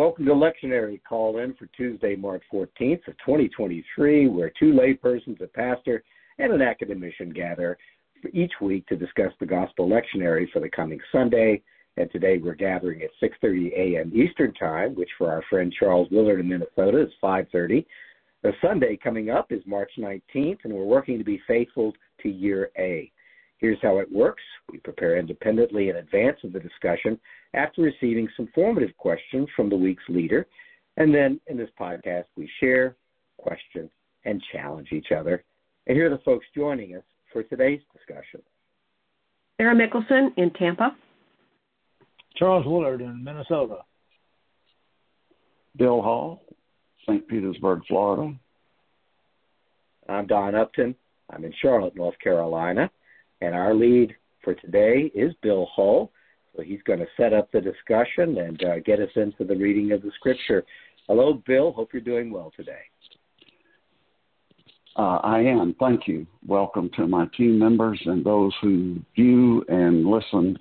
Welcome to Lectionary Call In for Tuesday, March 14th of 2023, where two laypersons, a pastor, and an academician gather each week to discuss the Gospel Lectionary for the coming Sunday. And today we're gathering at 6:30 a.m. Eastern Time, which for our friend Charles Willard in Minnesota is 5:30. The Sunday coming up is March 19th, and we're working to be faithful to Year A. Here's how it works. We prepare independently in advance of the discussion after receiving some formative questions from the week's leader. And then in this podcast, we share, question, and challenge each other. And here are the folks joining us for today's discussion. Sarah Mickelson in Tampa. Charles Willard in Minnesota. Bill Hall, St. Petersburg, Florida. I'm Don Upton. I'm in Charlotte, North Carolina. And our lead for today is Bill Hull. So he's going to set up the discussion and uh, get us into the reading of the scripture. Hello, Bill. Hope you're doing well today. Uh, I am. Thank you. Welcome to my team members and those who view and listen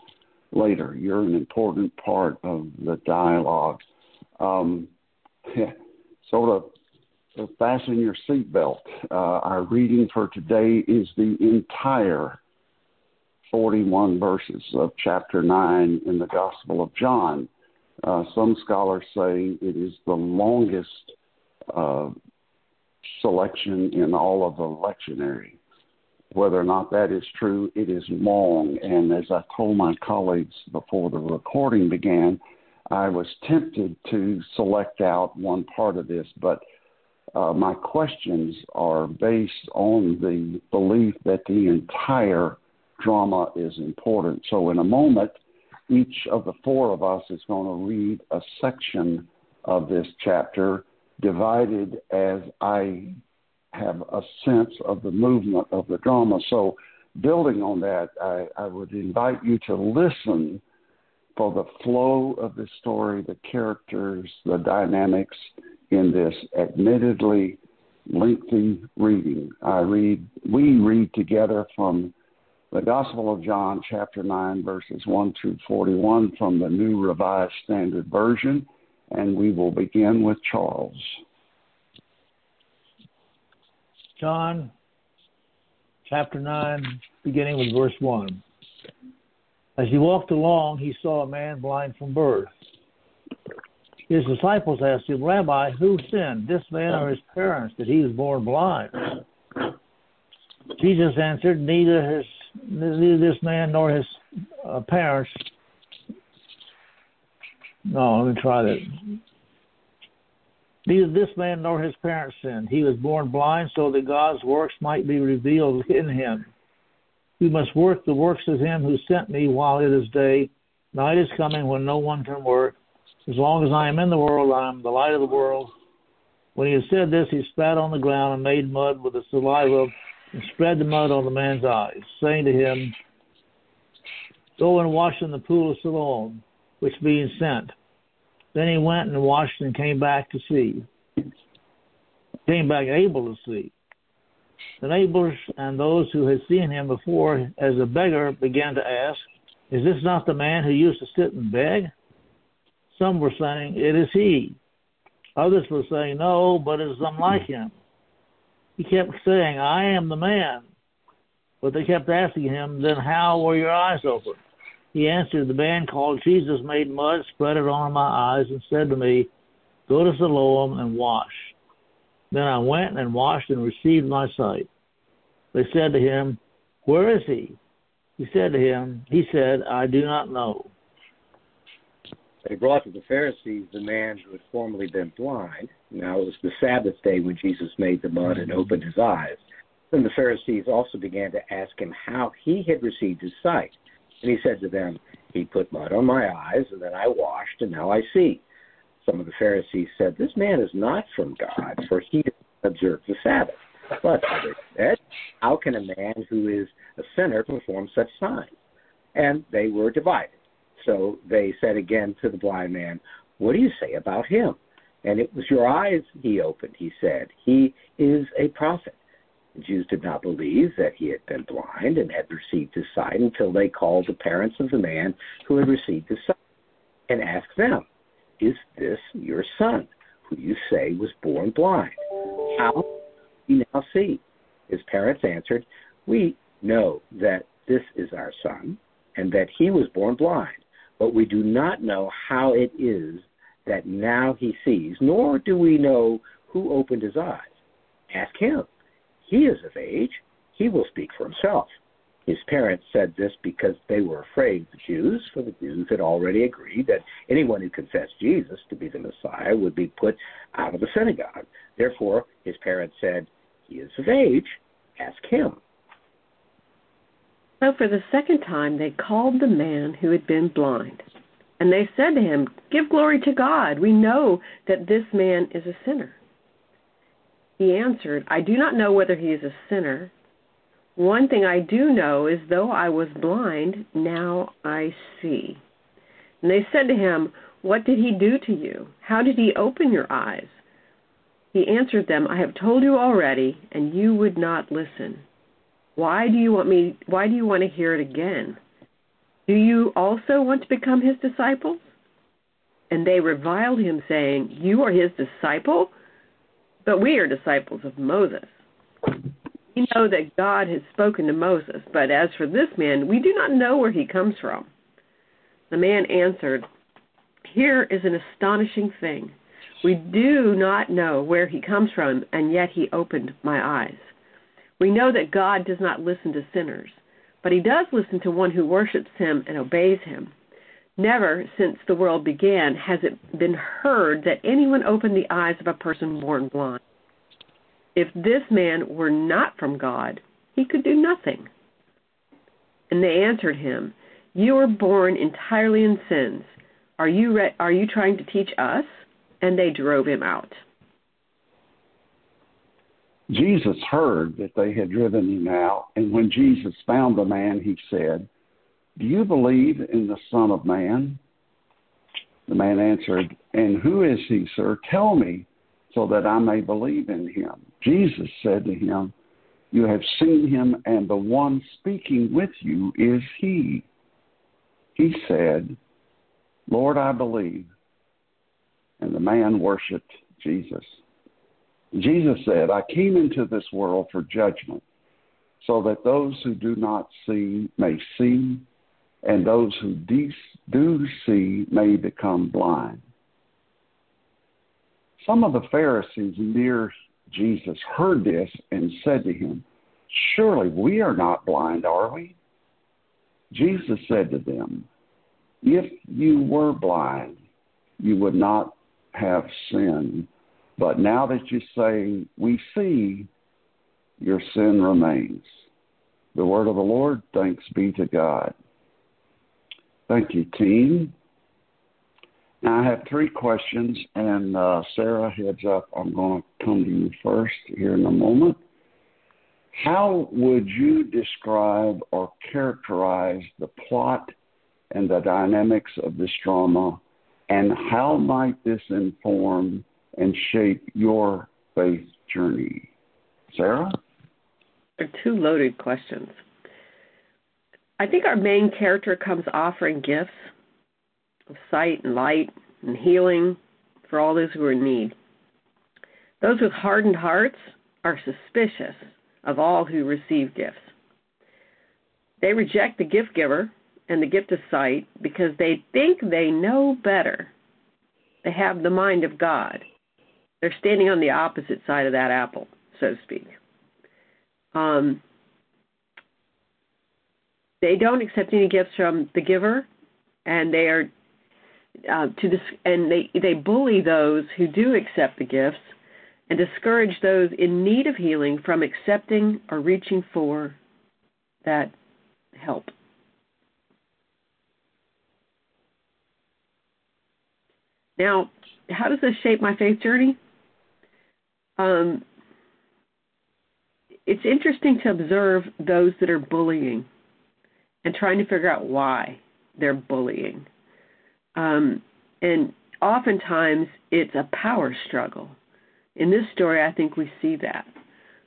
later. You're an important part of the dialogue. Um, sort of fasten your seatbelt. Uh, our reading for today is the entire 41 verses of chapter 9 in the Gospel of John. Uh, some scholars say it is the longest uh, selection in all of the lectionary. Whether or not that is true, it is long. And as I told my colleagues before the recording began, I was tempted to select out one part of this, but uh, my questions are based on the belief that the entire drama is important. So, in a moment, each of the four of us is going to read a section of this chapter divided as I have a sense of the movement of the drama. So, building on that, I, I would invite you to listen for the flow of the story, the characters, the dynamics in this admittedly lengthy reading. I read, we read together from the Gospel of John, chapter 9, verses 1 through 41 from the New Revised Standard Version, and we will begin with Charles. John, chapter 9, beginning with verse 1. As he walked along, he saw a man blind from birth. His disciples asked him, Rabbi, who sinned, this man or his parents, that he was born blind? Jesus answered, Neither his neither this man nor his uh, parents. No, let me try that. Neither this man nor his parents sinned. He was born blind so that God's works might be revealed in him. We must work the works of him who sent me while it is day. Night is coming when no one can work. As long as I am in the world, I am the light of the world. When he had said this, he spat on the ground and made mud with the saliva and spread the mud on the man's eyes, saying to him, Go and wash in the pool of Siloam, which being sent. Then he went and washed and came back to see. Came back able to see. The neighbors and those who had seen him before as a beggar began to ask, Is this not the man who used to sit and beg? Some were saying, It is he. Others were saying, No, but it is unlike him. He kept saying, I am the man. But they kept asking him, Then how were your eyes open? He answered, The man called Jesus made mud, spread it on my eyes, and said to me, Go to Siloam and wash. Then I went and washed and received my sight. They said to him, Where is he? He said to him, He said, I do not know. They brought to the Pharisees the man who had formerly been blind. Now it was the Sabbath day when Jesus made the mud and opened his eyes. Then the Pharisees also began to ask him how he had received his sight. And he said to them, He put mud on my eyes, and then I washed, and now I see. Some of the Pharisees said, This man is not from God, for he observes the Sabbath. But others said, How can a man who is a sinner perform such signs? And they were divided. So they said again to the blind man, What do you say about him? And it was your eyes he opened, he said. He is a prophet. The Jews did not believe that he had been blind and had received his sight until they called the parents of the man who had received his sight and asked them, is this your son, who you say was born blind? How he now see? His parents answered, We know that this is our son, and that he was born blind, but we do not know how it is that now he sees, nor do we know who opened his eyes. Ask him. He is of age. He will speak for himself. His parents said this because they were afraid of the Jews, for the Jews had already agreed that anyone who confessed Jesus to be the Messiah would be put out of the synagogue. Therefore, his parents said, He is of age, ask him. So for the second time they called the man who had been blind. And they said to him, Give glory to God. We know that this man is a sinner. He answered, I do not know whether he is a sinner. One thing I do know is though I was blind, now I see. And they said to him, What did he do to you? How did he open your eyes? He answered them, I have told you already, and you would not listen. Why do you want me why do you want to hear it again? Do you also want to become his disciples? And they reviled him, saying, You are his disciple? But we are disciples of Moses. We know that God has spoken to Moses, but as for this man, we do not know where he comes from. The man answered, Here is an astonishing thing. We do not know where he comes from, and yet he opened my eyes. We know that God does not listen to sinners, but he does listen to one who worships him and obeys him. Never since the world began has it been heard that anyone opened the eyes of a person born blind. If this man were not from God, he could do nothing. And they answered him, You were born entirely in sins. Are you re- are you trying to teach us? And they drove him out. Jesus heard that they had driven him out, and when Jesus found the man, he said, Do you believe in the Son of Man? The man answered, And who is he, sir? Tell me, so that I may believe in him. Jesus said to him, You have seen him, and the one speaking with you is he. He said, Lord, I believe. And the man worshiped Jesus. Jesus said, I came into this world for judgment, so that those who do not see may see, and those who do see may become blind. Some of the Pharisees near Jesus heard this and said to him, Surely we are not blind, are we? Jesus said to them, If you were blind, you would not have sin. But now that you say, We see, your sin remains. The word of the Lord, thanks be to God. Thank you, team. Now, I have three questions, and uh, Sarah, heads up, I'm going to come to you first here in a moment. How would you describe or characterize the plot and the dynamics of this drama, and how might this inform and shape your faith journey? Sarah? They're two loaded questions. I think our main character comes offering gifts of sight and light and healing for all those who are in need. Those with hardened hearts are suspicious of all who receive gifts. They reject the gift giver and the gift of sight because they think they know better. They have the mind of God. They're standing on the opposite side of that apple, so to speak. Um, they don't accept any gifts from the giver, and they are uh, to dis- and they they bully those who do accept the gifts and discourage those in need of healing from accepting or reaching for that help. Now, how does this shape my faith journey? Um, it's interesting to observe those that are bullying and trying to figure out why they're bullying. Um, and oftentimes it's a power struggle. In this story, I think we see that.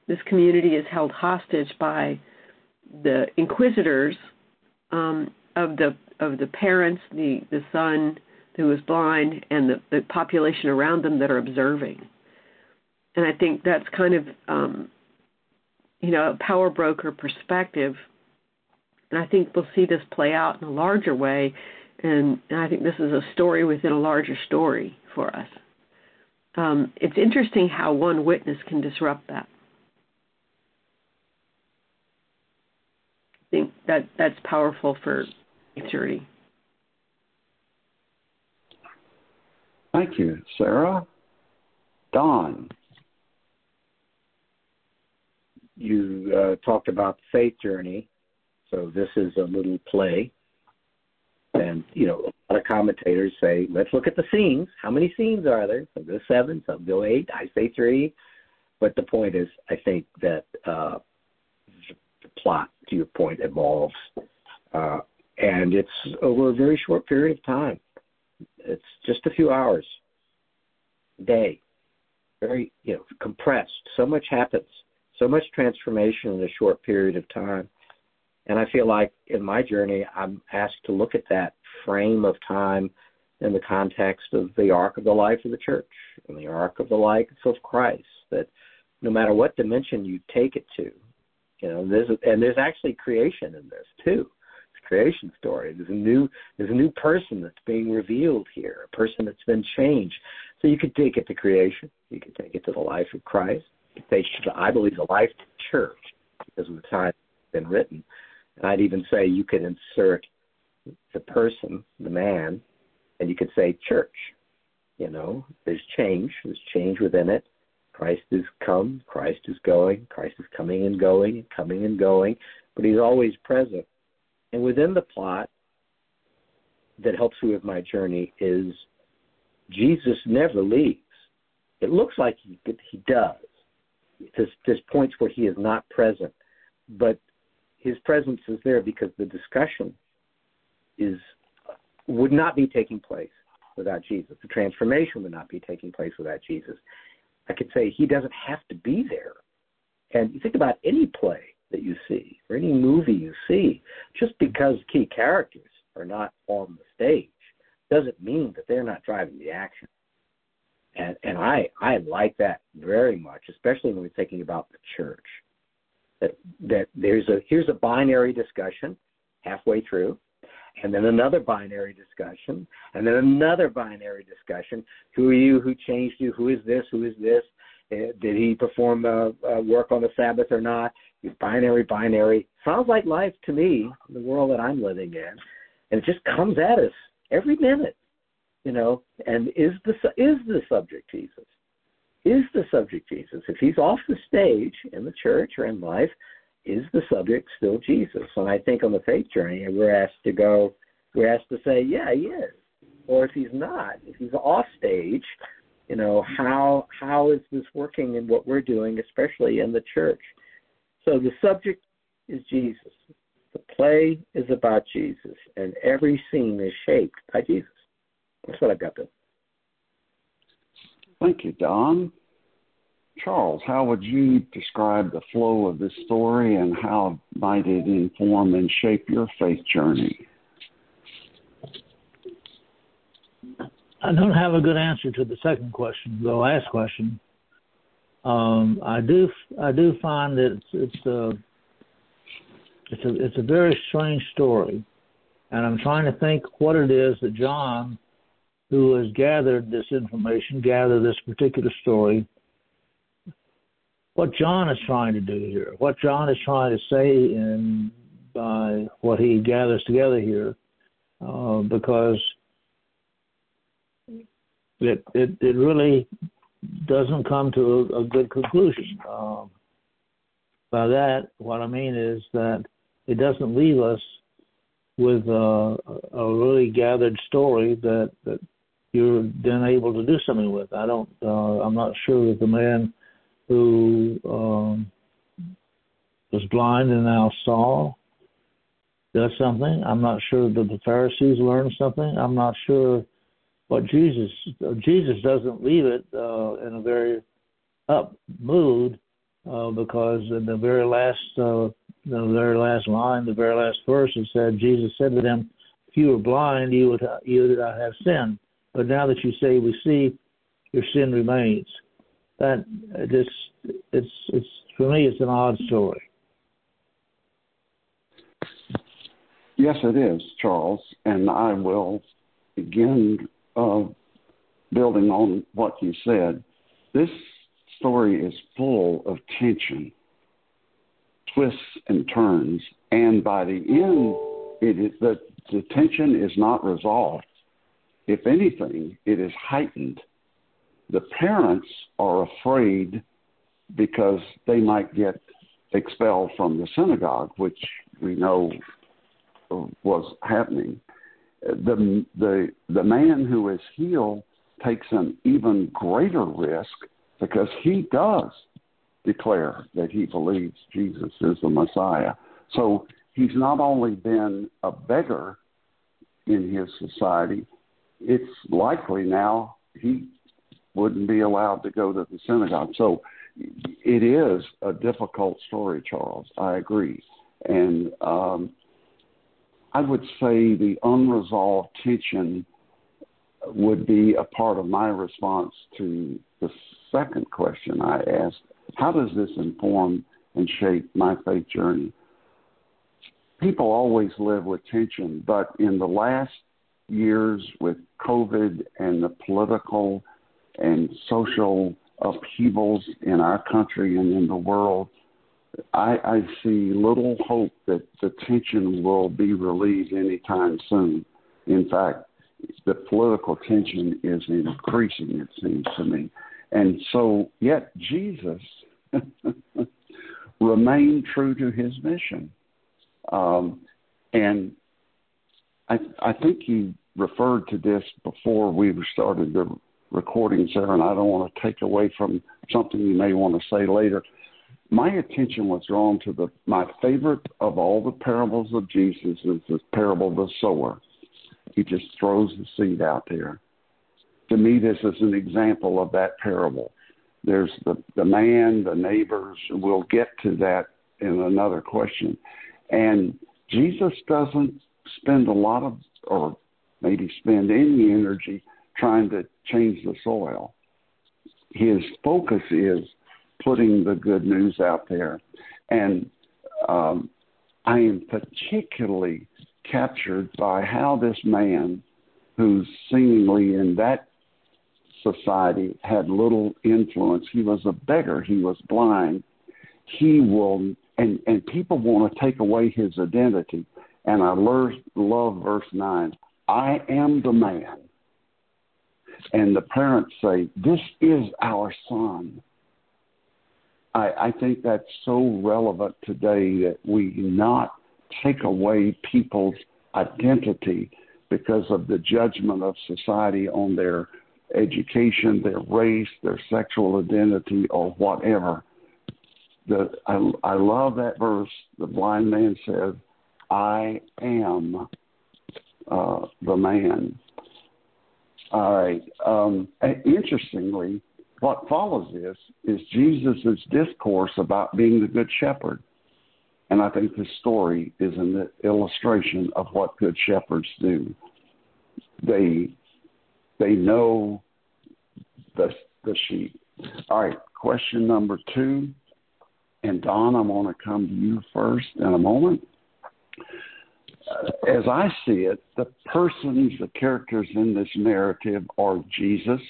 This community is held hostage by the inquisitors um, of the of the parents, the the son, who is blind and the, the population around them that are observing. And I think that's kind of, um, you know, a power broker perspective. And I think we'll see this play out in a larger way. And, and I think this is a story within a larger story for us. Um, it's interesting how one witness can disrupt that. I think that that's powerful for eternity. Thank you, Sarah. Don. You uh, talked about faith journey, so this is a little play. And, you know, a lot of commentators say, let's look at the scenes. How many scenes are there? Some go seven, some go eight. I say three. But the point is, I think that uh, the plot, to your point, evolves. Uh, and it's over a very short period of time. It's just a few hours, a day, very you know compressed. So much happens, so much transformation in a short period of time. And I feel like in my journey, I'm asked to look at that frame of time in the context of the arc of the life of the church and the arc of the life of Christ. That no matter what dimension you take it to, you know, there's and there's actually creation in this too It's creation story. There's a new there's a new person that's being revealed here, a person that's been changed. So you could take it to creation, you could take it to the life of Christ, it to I believe the life church because of the time it's been written. And I'd even say you could insert the person, the man, and you could say church. You know, there's change, there's change within it. Christ is come, Christ is going, Christ is coming and going, coming and going, but he's always present. And within the plot that helps me with my journey is Jesus never leaves. It looks like he, he does. There's, there's points where he is not present, but his presence is there because the discussion is would not be taking place without Jesus. The transformation would not be taking place without Jesus. I could say he doesn't have to be there. And you think about any play that you see or any movie you see, just because key characters are not on the stage doesn't mean that they're not driving the action. And and I I like that very much, especially when we're thinking about the church. That that there's a here's a binary discussion halfway through, and then another binary discussion, and then another binary discussion. Who are you? Who changed you? Who is this? Who is this? Uh, did he perform uh, uh, work on the Sabbath or not? binary, binary. Sounds like life to me, the world that I'm living in, and it just comes at us every minute, you know. And is the is the subject Jesus? Is the subject Jesus? If he's off the stage in the church or in life, is the subject still Jesus? And I think on the faith journey, we're asked to go, we're asked to say, yeah, he is. Or if he's not, if he's off stage, you know, how how is this working in what we're doing, especially in the church? So the subject is Jesus. The play is about Jesus, and every scene is shaped by Jesus. That's what I've got to. Thank you, Don. Charles, how would you describe the flow of this story and how might it inform and shape your faith journey? I don't have a good answer to the second question, the last question. Um, I do I do find that it's it's a it's a it's a very strange story, and I'm trying to think what it is that John, who has gathered this information, gathered this particular story, what John is trying to do here, what John is trying to say in by what he gathers together here, uh, because it, it it really doesn't come to a, a good conclusion. Um, by that, what I mean is that it doesn't leave us with a, a really gathered story that that you're then able to do something with. I don't. Uh, I'm not sure that the man who um, was blind and now saw does something. I'm not sure that the Pharisees learned something. I'm not sure what Jesus Jesus doesn't leave it uh, in a very up mood uh, because in the very last uh, the very last line, the very last verse, it said Jesus said to them, if you were blind, you would you would not have sinned. But now that you say we see, your sin remains. That this it's it's for me it's an odd story. Yes, it is, Charles, and I will begin uh, building on what you said. This story is full of tension, twists and turns, and by the end, it is, the, the tension is not resolved. If anything, it is heightened. The parents are afraid because they might get expelled from the synagogue, which we know was happening. The, the, the man who is healed takes an even greater risk because he does declare that he believes Jesus is the Messiah. So he's not only been a beggar in his society, it's likely now he wouldn't be allowed to go to the synagogue. So it is a difficult story, Charles. I agree. And um, I would say the unresolved tension would be a part of my response to the second question I asked. How does this inform and shape my faith journey? People always live with tension, but in the last years with COVID and the political and social upheavals in our country and in the world, I, I see little hope that the tension will be relieved anytime soon. In fact, the political tension is increasing, it seems to me. And so, yet Jesus remained true to his mission. Um, and I, I think you referred to this before we started the recording, Sarah, and I don't want to take away from something you may want to say later my attention was drawn to the my favorite of all the parables of Jesus is the parable of the sower. He just throws the seed out there. To me, this is an example of that parable. There's the, the man, the neighbors. We'll get to that in another question. And Jesus doesn't spend a lot of, or maybe spend any energy trying to change the soil. His focus is putting the good news out there. And um, I am particularly captured by how this man, who's seemingly in that society had little influence, he was a beggar, he was blind, he will, and, and people want to take away his identity. And I love verse 9 I am the man. And the parents say, This is our son I, I think that's so relevant today that we not take away people's identity because of the judgment of society on their education, their race, their sexual identity, or whatever. The, I, I love that verse. The blind man says, I am uh, the man. All right. Um, interestingly, what follows this is Jesus' discourse about being the good shepherd. And I think this story is an illustration of what good shepherds do. They they know the the sheep. All right, question number two. And Don, I'm going to come to you first in a moment. As I see it, the persons, the characters in this narrative are Jesus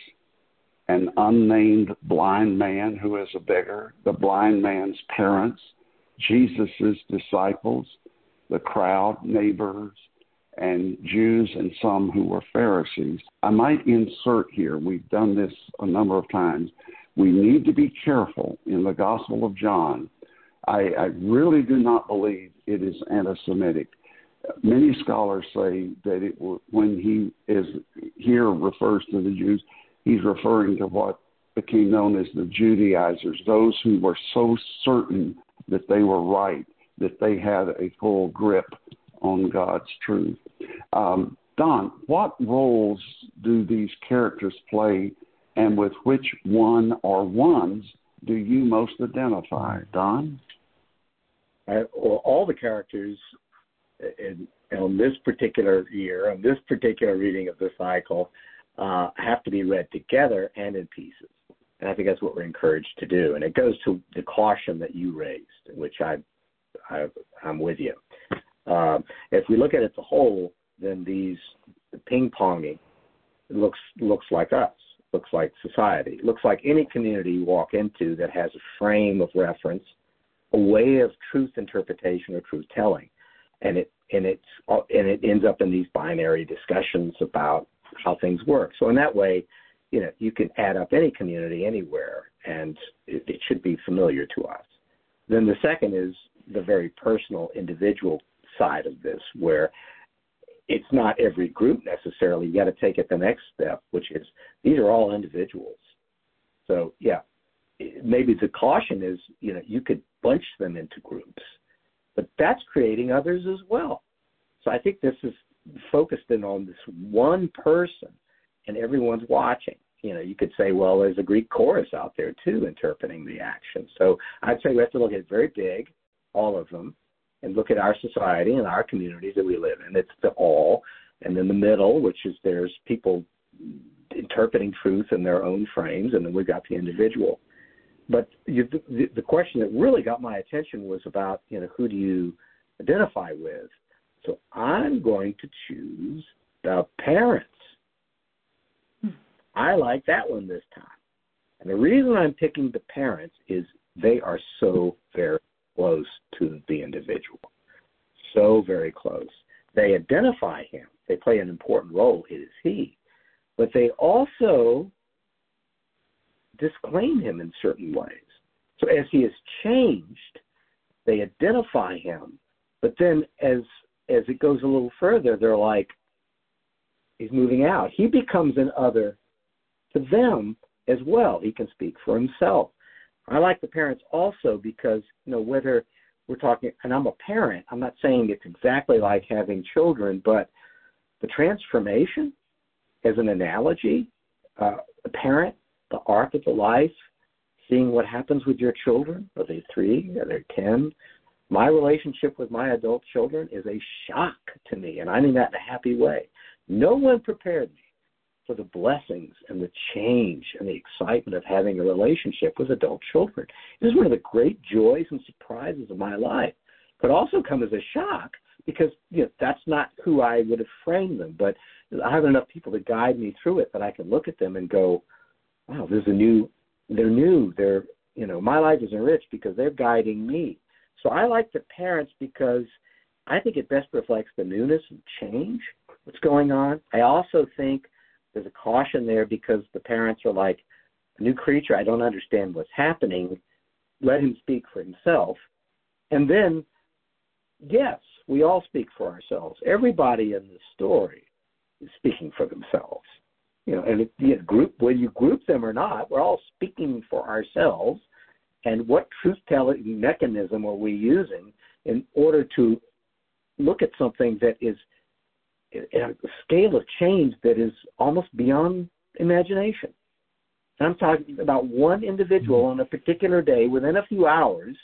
an unnamed blind man who is a beggar, the blind man's parents, Jesus' disciples, the crowd, neighbors, and Jews and some who were Pharisees. I might insert here, we've done this a number of times. We need to be careful in the Gospel of John. I, I really do not believe it is anti Semitic. Many scholars say that it, when he is here refers to the Jews, he's referring to what became known as the Judaizers, those who were so certain that they were right, that they had a full grip on God's truth. Um, Don, what roles do these characters play, and with which one or ones do you most identify? Don? well, all the characters, and on this particular year, on this particular reading of the cycle, uh, have to be read together and in pieces. And I think that's what we're encouraged to do. And it goes to the caution that you raised, which I, I am with you. Uh, if we look at it as a whole, then these ping ponging looks looks like us, looks like society, looks like any community you walk into that has a frame of reference, a way of truth interpretation or truth telling, and it and it's and it ends up in these binary discussions about how things work. So in that way, you know, you can add up any community anywhere, and it, it should be familiar to us. Then the second is the very personal, individual side of this, where it's not every group necessarily. You got to take it the next step, which is these are all individuals. So yeah, maybe the caution is you know you could bunch them into groups, but that's creating others as well. So I think this is focused in on this one person, and everyone's watching. You know, you could say, well, there's a Greek chorus out there too interpreting the action. So I'd say we have to look at very big, all of them, and look at our society and our communities that we live in. It's the all, and then the middle, which is there's people interpreting truth in their own frames, and then we've got the individual. But you, the, the question that really got my attention was about, you know, who do you identify with? So I'm going to choose the parents. Hmm. I like that one this time. And the reason I'm picking the parents is they are so very close to the individual. So very close. They identify him. They play an important role. It is he. But they also disclaim him in certain ways. So as he is changed, they identify him. But then as as it goes a little further, they're like, he's moving out. He becomes an other to them as well. He can speak for himself. I like the parents also because, you know, whether we're talking, and I'm a parent, I'm not saying it's exactly like having children, but the transformation as an analogy, uh, a parent, the arc of the life, seeing what happens with your children. Are they three? Are they 10? My relationship with my adult children is a shock to me, and I mean that in a happy way. No one prepared me for the blessings and the change and the excitement of having a relationship with adult children. It is one of the great joys and surprises of my life. Could also come as a shock because you know that's not who I would have framed them. But I have enough people to guide me through it that I can look at them and go, "Wow, there's a new. They're new. They're you know my life is enriched because they're guiding me." So I like the parents because I think it best reflects the newness and change what's going on. I also think there's a caution there because the parents are like, a new creature, I don't understand what's happening. Let him speak for himself. And then, yes, we all speak for ourselves. Everybody in the story is speaking for themselves. You know, and if you group whether you group them or not, we're all speaking for ourselves. And what truth telling mechanism are we using in order to look at something that is a scale of change that is almost beyond imagination. And I'm talking about one individual on a particular day within a few hours,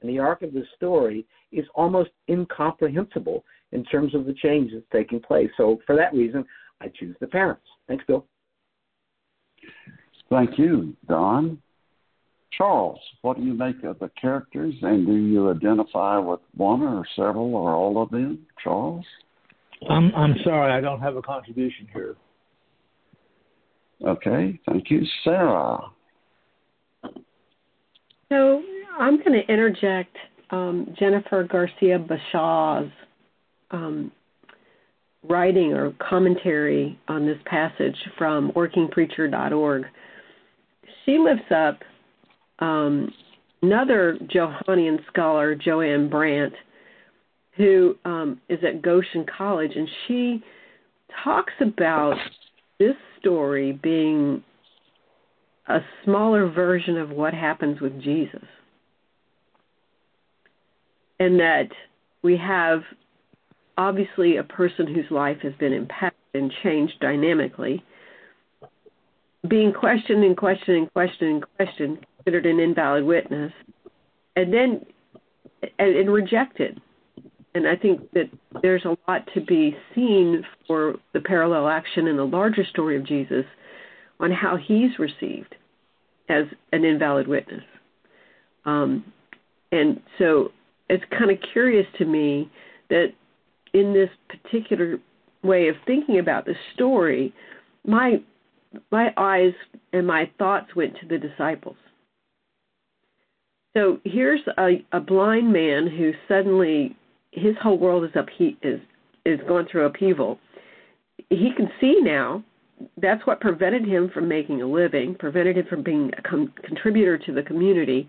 and the arc of the story is almost incomprehensible in terms of the change that's taking place. So for that reason, I choose the parents. Thanks, Bill. Thank you, Don. Charles, what do you make of the characters, and do you identify with one or several or all of them? Charles? I'm I'm sorry, I don't have a contribution here. Okay, thank you, Sarah. So I'm going to interject um, Jennifer Garcia Bashaw's um, writing or commentary on this passage from WorkingPreacher.org. She lifts up um, another Johannine scholar, Jo-Ann Brant, who um, is at Goshen College, and she talks about this story being a smaller version of what happens with Jesus. And that we have obviously a person whose life has been impacted and changed dynamically, being questioned and questioned and questioned and questioned, considered an invalid witness, and then and, and rejected and I think that there's a lot to be seen for the parallel action in the larger story of Jesus on how he's received as an invalid witness. Um, and so it's kind of curious to me that in this particular way of thinking about the story, my my eyes and my thoughts went to the disciples. So here's a, a blind man who suddenly his whole world is up he is is going through upheaval. He can see now. That's what prevented him from making a living, prevented him from being a com- contributor to the community,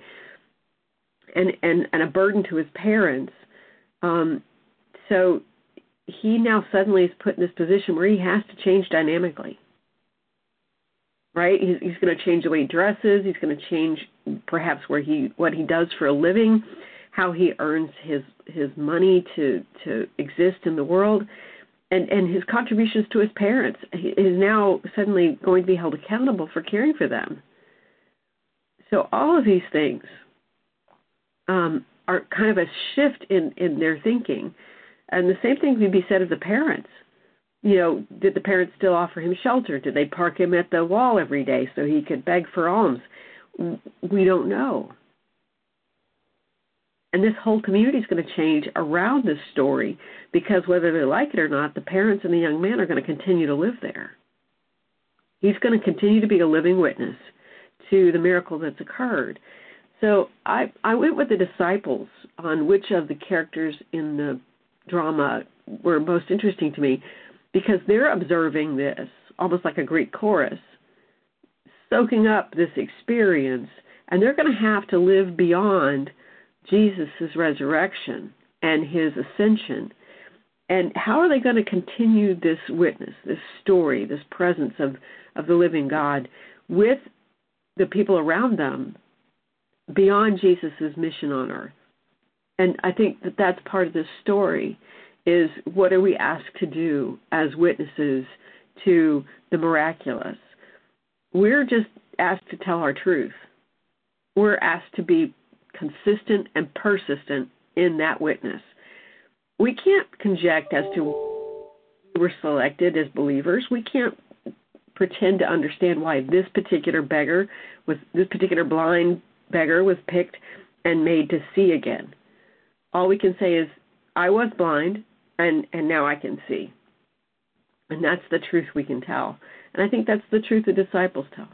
and and and a burden to his parents. Um, so he now suddenly is put in this position where he has to change dynamically. Right? He's, he's going to change the way he dresses. He's going to change perhaps where he what he does for a living, how he earns his his money to to exist in the world, and and his contributions to his parents. He is now suddenly going to be held accountable for caring for them. So all of these things um, are kind of a shift in in their thinking and the same thing can be said of the parents. You know, did the parents still offer him shelter? Did they park him at the wall every day so he could beg for alms? We don't know. And this whole community is going to change around this story because whether they like it or not, the parents and the young man are going to continue to live there. He's going to continue to be a living witness to the miracle that's occurred. So I I went with the disciples on which of the characters in the drama were most interesting to me because they're observing this almost like a Greek chorus, soaking up this experience, and they're going to have to live beyond Jesus' resurrection and his ascension. And how are they going to continue this witness, this story, this presence of, of the living God with the people around them beyond Jesus' mission on earth? And I think that that's part of this story is what are we asked to do as witnesses to the miraculous? We're just asked to tell our truth. We're asked to be consistent and persistent in that witness. We can't conject as to we were selected as believers. We can't pretend to understand why this particular beggar was this particular blind beggar was picked and made to see again all we can say is, I was blind and, and now I can see. And that's the truth we can tell. And I think that's the truth the disciples tell.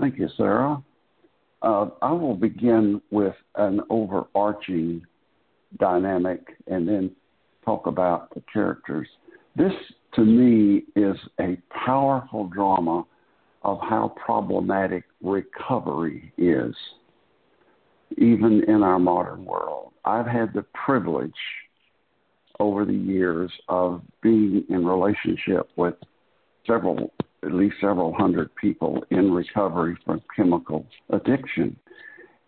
Thank you, Sarah. Uh, I will begin with an overarching dynamic and then talk about the characters. This, to me, is a powerful drama of how problematic recovery is, even in our modern world. I've had the privilege over the years of being in relationship with several, at least several hundred people in recovery from chemical addiction.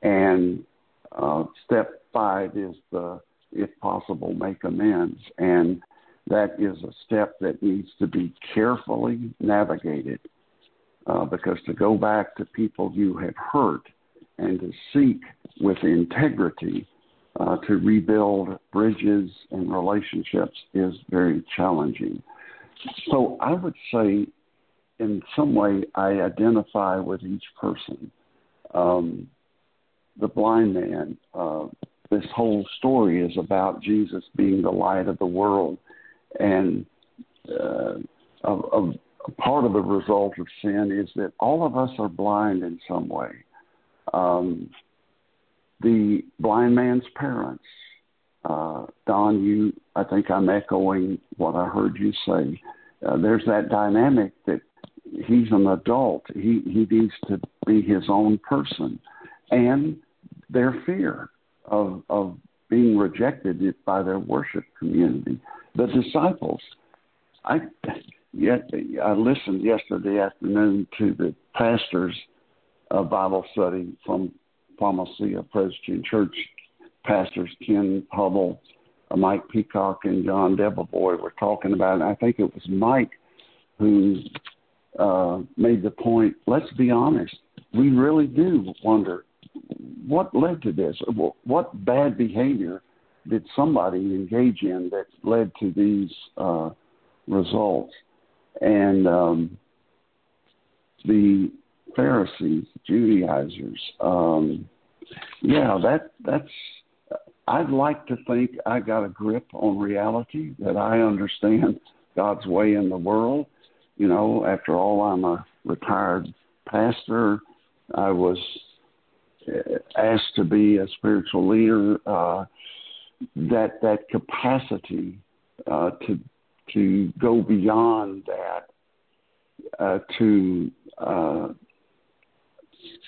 And uh, step five is the, if possible, make amends. And that is a step that needs to be carefully navigated uh, because to go back to people you have hurt and to seek with integrity uh, to rebuild bridges and relationships is very challenging. So I would say, in some way, I identify with each person. Um, the blind man, uh, this whole story is about Jesus being the light of the world and uh, of, of part of the result of sin is that all of us are blind in some way. Um, the blind man's parents, uh, Don, you, I think I'm echoing what I heard you say. Uh, there's that dynamic that he's an adult. He he needs to be his own person, and their fear of of being rejected by their worship community. The disciples, I yet I listened yesterday afternoon to the pastor's uh, Bible study from Palma Ceia Presbyterian Church. Pastors Ken Hubble, uh, Mike Peacock, and John Debevoise were talking about it. I think it was Mike who uh, made the point. Let's be honest. We really do wonder what led to this? What bad behavior did somebody engage in that led to these uh, results? And um, the Pharisees, Judaizers, um, yeah, that that's. I'd like to think I got a grip on reality that I understand God's way in the world. You know, after all, I'm a retired pastor. I was uh, asked to be a spiritual leader. Uh, that that capacity uh, to to go beyond that uh, to uh,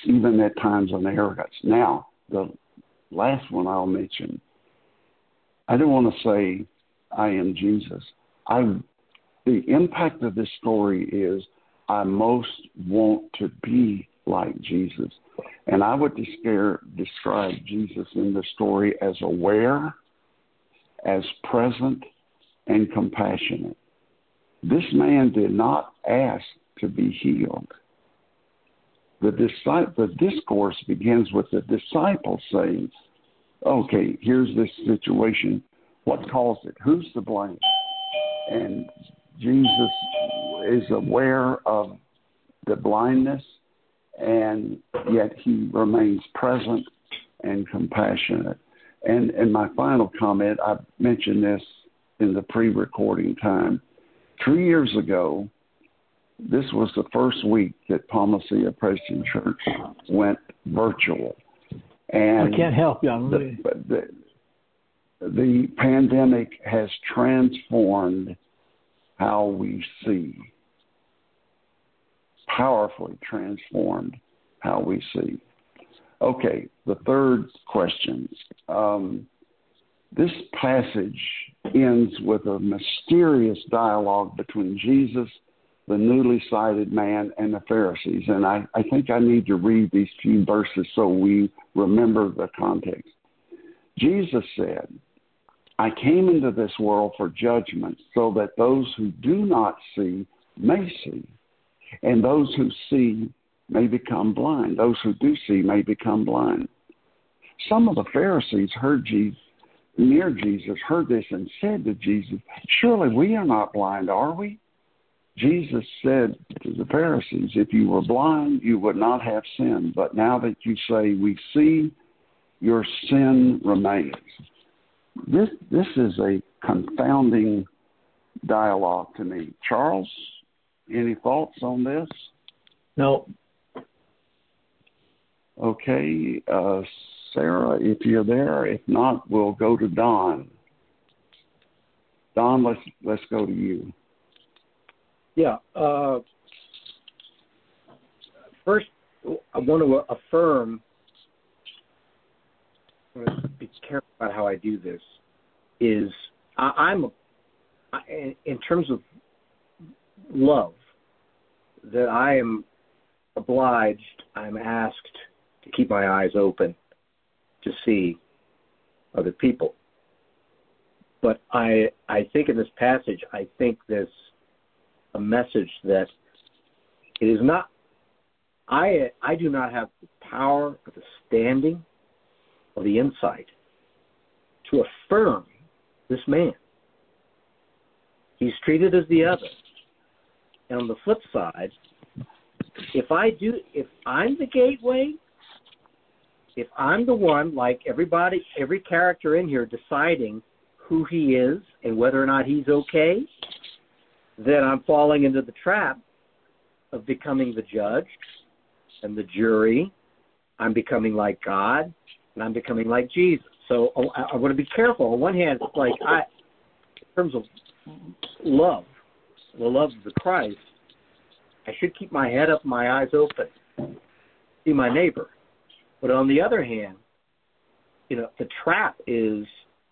even at times an arrogance. Now, the last one I'll mention. I don't want to say I am Jesus. I the impact of this story is I most want to be like Jesus. And I would describe Jesus in the story as aware, as present, and compassionate. This man did not ask to be healed. The, the discourse begins with the disciples saying, Okay, here's this situation. What caused it? Who's to blame? And Jesus is aware of the blindness, and yet he remains present and compassionate. And, in my final comment, I mentioned this in the pre recording time. Three years ago, this was the first week that Palma Ceia Presbyterian Church went virtual. And I can't help you. The, the, the pandemic has transformed how we see, powerfully transformed how we see. Okay, the third question. Um, this passage ends with a mysterious dialogue between Jesus, the newly sighted man, and the Pharisees. And I, I think I need to read these few verses so we remember the context. Jesus said, I came into this world for judgment so that those who do not see may see, and those who see may become blind. Those who do see may become blind. Some of the Pharisees heard Jesus, near Jesus, heard this and said to Jesus, Surely we are not blind, are we? Jesus said to the Pharisees, If you were blind, you would not have sin. But now that you say we see, your sin remains. This this is a confounding dialogue to me. Charles, any thoughts on this? No. Okay, uh, Sarah, if you're there. If not, we'll go to Don. Don, let's let's go to you. Yeah. Uh, first, I want to affirm I'm going to be careful about how I do this. Is I, I'm I, in terms of love that I am obliged, I'm asked to keep my eyes open to see other people. But I I think in this passage I think there's a message that it is not I I do not have the power or the standing or the insight to affirm this man. He's treated as the other. And on the flip side, if I do, if I'm the gateway, if I'm the one, like everybody, every character in here deciding who he is and whether or not he's okay, then I'm falling into the trap of becoming the judge and the jury. I'm becoming like God and I'm becoming like Jesus. So oh, I, I want to be careful. On one hand, it's like I, in terms of love, the love of the Christ, I should keep my head up, my eyes open, see my neighbor. But on the other hand, you know, the trap is,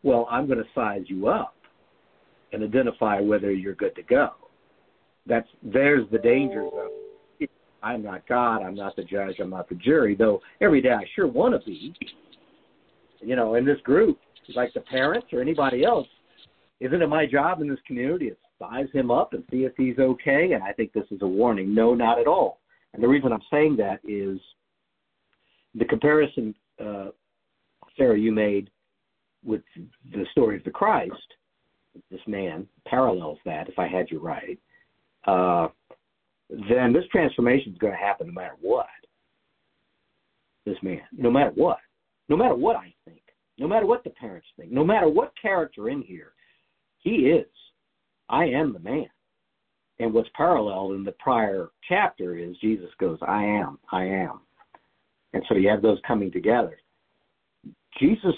well, I'm going to size you up and identify whether you're good to go. That's there's the danger zone. I'm not God. I'm not the judge. I'm not the jury. Though every day I sure want to be you know, in this group, like the parents or anybody else, isn't it my job in this community to size him up and see if he's okay? And I think this is a warning. No, not at all. And the reason I'm saying that is the comparison, uh, Sarah, you made with the story of the Christ, this man parallels that. If I had you right, uh, then this transformation is going to happen no matter what. This man, no matter what, no matter what I think, no matter what the parents think, no matter what character in here, he is. I am the man. And what's paralleled in the prior chapter is Jesus goes, I am, I am. And so you have those coming together. Jesus,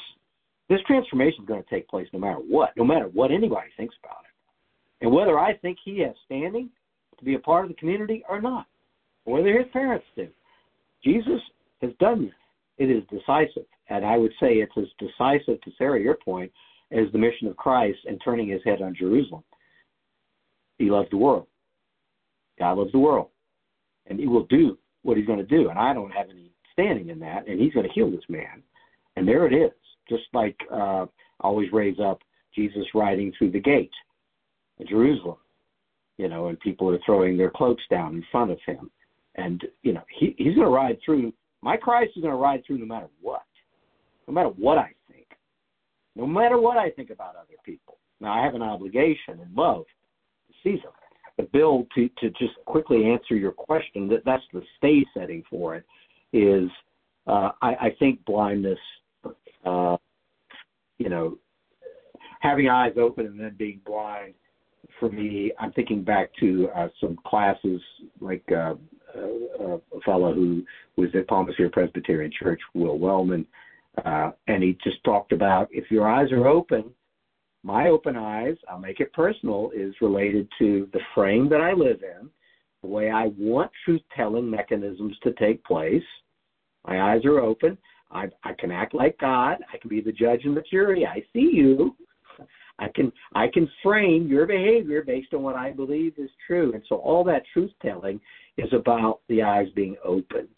this transformation is going to take place no matter what, no matter what anybody thinks about it. And whether I think he has standing to be a part of the community or not, or whether his parents do. Jesus has done this. It is decisive. And I would say it's as decisive, to Sarah, your point, as the mission of Christ and turning his head on Jerusalem. He loves the world. God loves the world. And he will do what he's going to do. And I don't have any standing in that. And he's going to heal this man. And there it is. Just like uh, always raise up Jesus riding through the gate in Jerusalem, you know, and people are throwing their cloaks down in front of him. And, you know, he, he's going to ride through. My Christ is going to ride through no matter what, no matter what I think, no matter what I think about other people. Now, I have an obligation and love to see them. But Bill, to, to just quickly answer your question, that that's the stage setting for it. Is uh, I, I think blindness, uh, you know, having eyes open and then being blind. For me, I'm thinking back to uh, some classes like uh, uh, a fellow who was at Palma Ceia Presbyterian Church, Will Wellman, uh, and he just talked about if your eyes are open, my open eyes, I'll make it personal, is related to the frame that I live in, the way I want truth telling mechanisms to take place. My eyes are open. I, I can act like God. I can be the judge and the jury. I see you. I can I can frame your behavior based on what I believe is true. And so all that truth telling is about the eyes being open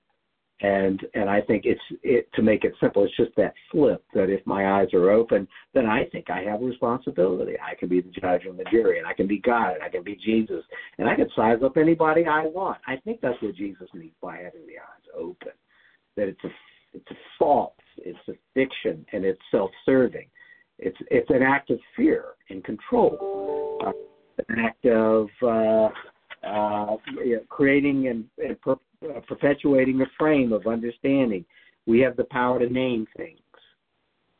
and and I think it's it to make it simple. It's just that flip that if my eyes are open, then I think I have responsibility. I can be the judge and the jury, and I can be God, and I can be Jesus, and I can size up anybody I want. I think that's what Jesus means by having the eyes open. That it's a it's a false, it's a fiction, and it's self-serving. It's it's an act of fear and control, uh, an act of uh, uh, creating and, and per- uh, perpetuating a frame of understanding. We have the power to name things.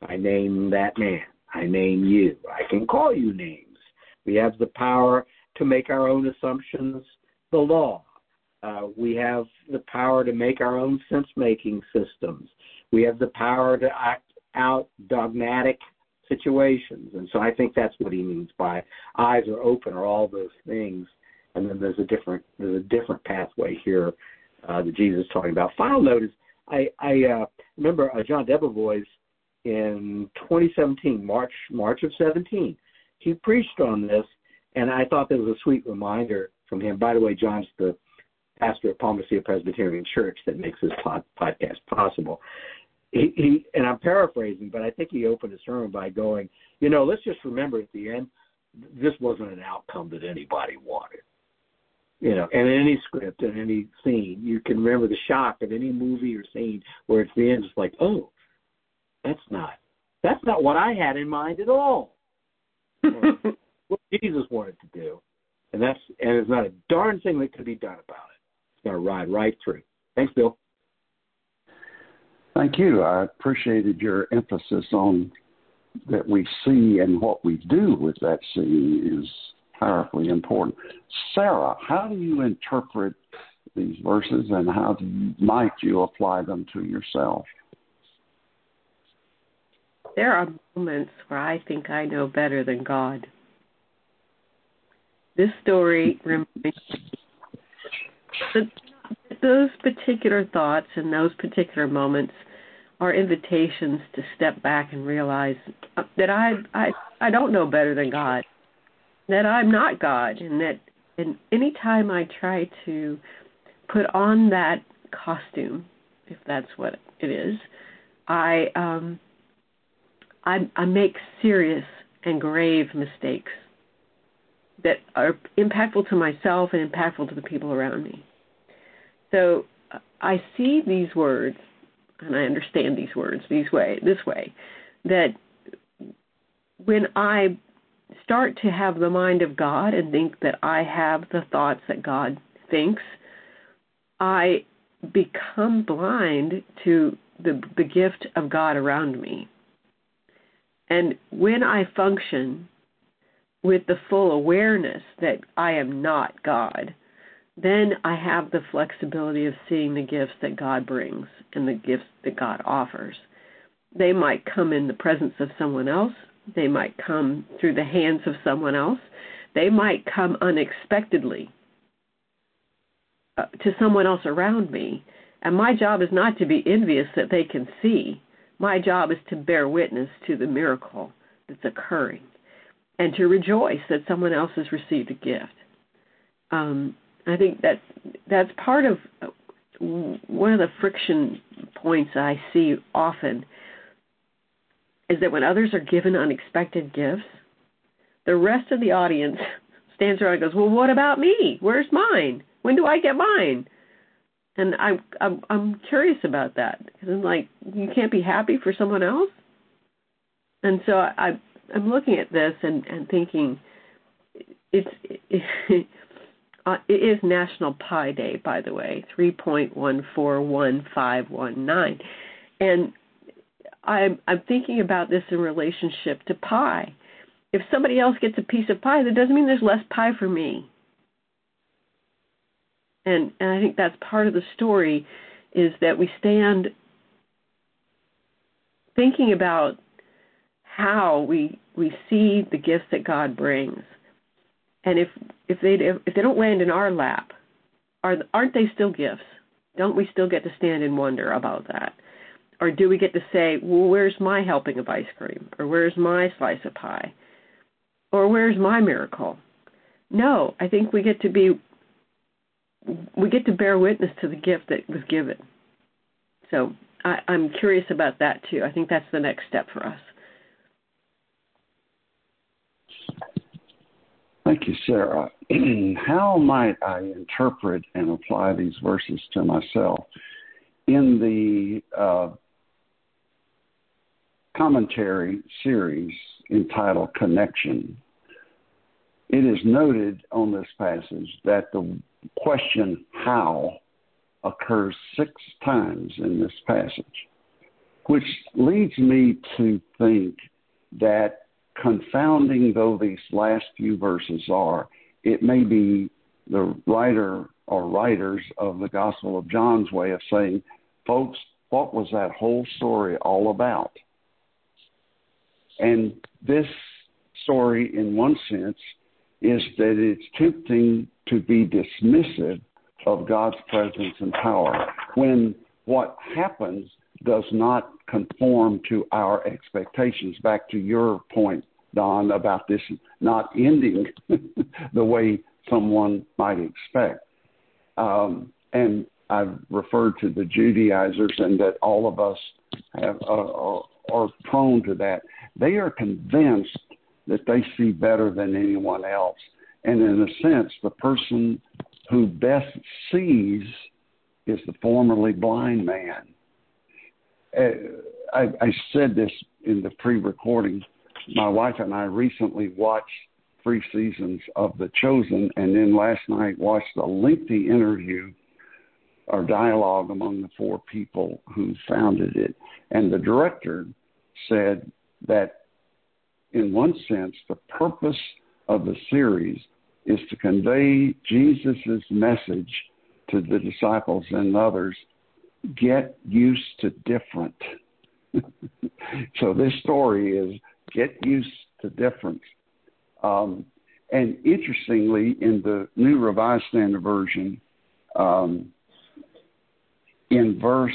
I name that man. I name you. I can call you names. We have the power to make our own assumptions the law. Uh, we have the power to make our own sense making systems. We have the power to act out dogmatic situations. And so I think that's what he means by eyes are open or all those things. And then there's a different there's a different pathway here uh, that Jesus is talking about. Final note is I, I uh, remember uh, John Debevoise in 2017, March March of 17. He preached on this, and I thought that was a sweet reminder from him. By the way, John's the pastor at Palm Presbyterian Church that makes this pod, podcast possible. He, he and I'm paraphrasing, but I think he opened his sermon by going, you know, let's just remember at the end, this wasn't an outcome that anybody wanted you know, and in any script and any scene, you can remember the shock of any movie or scene where it's the end, it's like, oh, that's not, that's not what I had in mind at all. what Jesus wanted to do, and that's, and there's not a darn thing that could be done about it. It's going to ride right through. Thanks, Bill. Thank you. I appreciated your emphasis on that we see and what we do with that seeing is powerfully important. Sarah, how do you interpret these verses and how do you, might you apply them to yourself? There are moments where I think I know better than God. This story reminds that those particular thoughts and those particular moments are invitations to step back and realize that I I I don't know better than God that I'm not God, and that and any time I try to put on that costume, if that's what it is, I um, I, I make serious and grave mistakes that are impactful to myself and impactful to the people around me. So I see these words and I understand these words these way this way, that when I start to have the mind of God and think that I have the thoughts that God thinks, I become blind to the the gift of God around me. And when I function with the full awareness that I am not God, then I have the flexibility of seeing the gifts that God brings and the gifts that God offers. They might come in the presence of someone else, they might come through the hands of someone else, they might come unexpectedly uh, to someone else around me. And my job is not to be envious that they can see. My job is to bear witness to the miracle that's occurring and to rejoice that someone else has received a gift. Um, I think that that's part of one of the friction points I see often is that when others are given unexpected gifts, the rest of the audience stands around and goes, "Well, what about me? Where's mine? When do I get mine?" And I, I'm I'm curious about that because I'm like, you can't be happy for someone else. And so I I'm looking at this and and thinking, it's. It, uh, it is National Pi Day, by the way, 3.141519. And I'm, I'm thinking about this in relationship to pie. If somebody else gets a piece of pie, that doesn't mean there's less pie for me. And, and I think that's part of the story is that we stand thinking about how we we see the gifts that God brings and if if they if they don't land in our lap, are aren't they still gifts? Don't we still get to stand and wonder about that? Or do we get to say, well, where's my helping of ice cream? Or where's my slice of pie? Or where's my miracle? No, I think we get to be we get to bear witness to the gift that was given. So I, I'm curious about that too. I think that's the next step for us. Thank you, Sarah. How might I interpret and apply these verses to myself? In the uh, commentary series entitled Connection, it is noted on this passage that the question how occurs six times in this passage, which leads me to think that confounding though these last few verses are, it may be the writer or writers of the Gospel of John's way of saying, folks, what was that whole story all about? And this story, in one sense, is that it's tempting to be dismissive of God's presence and power when what happens does not conform to our expectations. Back to your point, Don, about this not ending the way someone might expect. Um, and I've referred to the Judaizers and that all of us have, uh, are, are prone to that. They are convinced that they see better than anyone else. And in a sense, the person who best sees is the formerly blind man. Uh, I, said this in the pre-recording. My wife and I recently watched three seasons of The Chosen, and then last night watched a lengthy interview or dialogue among the four people who founded it. And the director said that, in one sense, the purpose of the series is to convey Jesus' message to the disciples and others get used to different. so this story is get used to difference. Um, and interestingly, in the New Revised Standard Version, um, in verse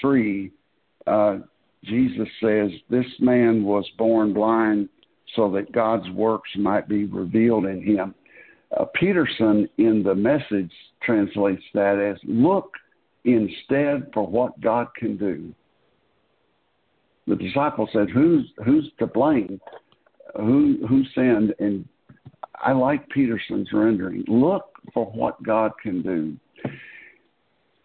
3, uh, Jesus says, This man was born blind so that God's works might be revealed in him. Uh, Peterson in the message translates that as, Look instead for what God can do. The disciple said, "Who's who's to blame? Who who sinned?" And I like Peterson's rendering. Look for what God can do,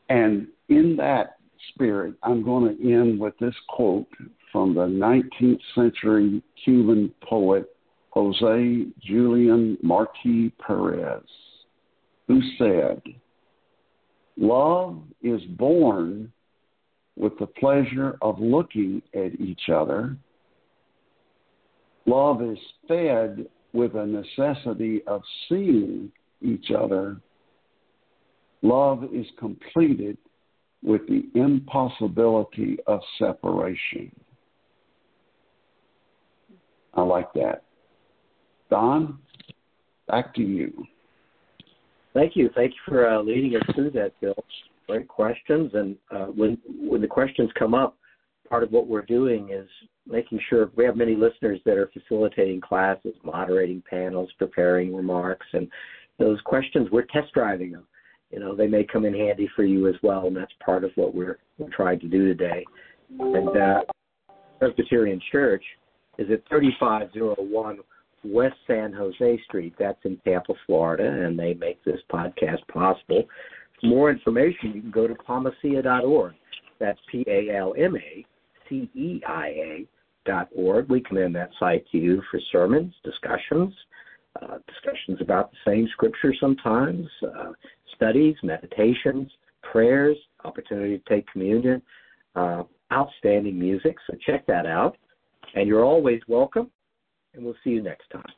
and in that spirit, I'm going to end with this quote from the 19th century Cuban poet Jose Julian Marti Perez, who said, Love is born with the pleasure of looking at each other. Love is fed with a necessity of seeing each other. Love is completed with the impossibility of separation. I like that. Don, back to you. Thank you. Thank you for uh, leading us through that, Bill. Great questions. And uh, when when the questions come up, part of what we're doing is making sure we have many listeners that are facilitating classes, moderating panels, preparing remarks, and those questions we're test driving them. You know, they may come in handy for you as well, and that's part of what we're, we're trying to do today. And uh, Presbyterian Church is at 3501 West San Jose Street. That's in Tampa, Florida, and they make this podcast possible. For more information, you can go to palmaceia.org. That's P A L M A C E I A dot org. We commend that site to you for sermons, discussions, uh, discussions about the same scripture sometimes, uh, studies, meditations, prayers, opportunity to take communion, uh, outstanding music. So check that out. And you're always welcome, and we'll see you next time.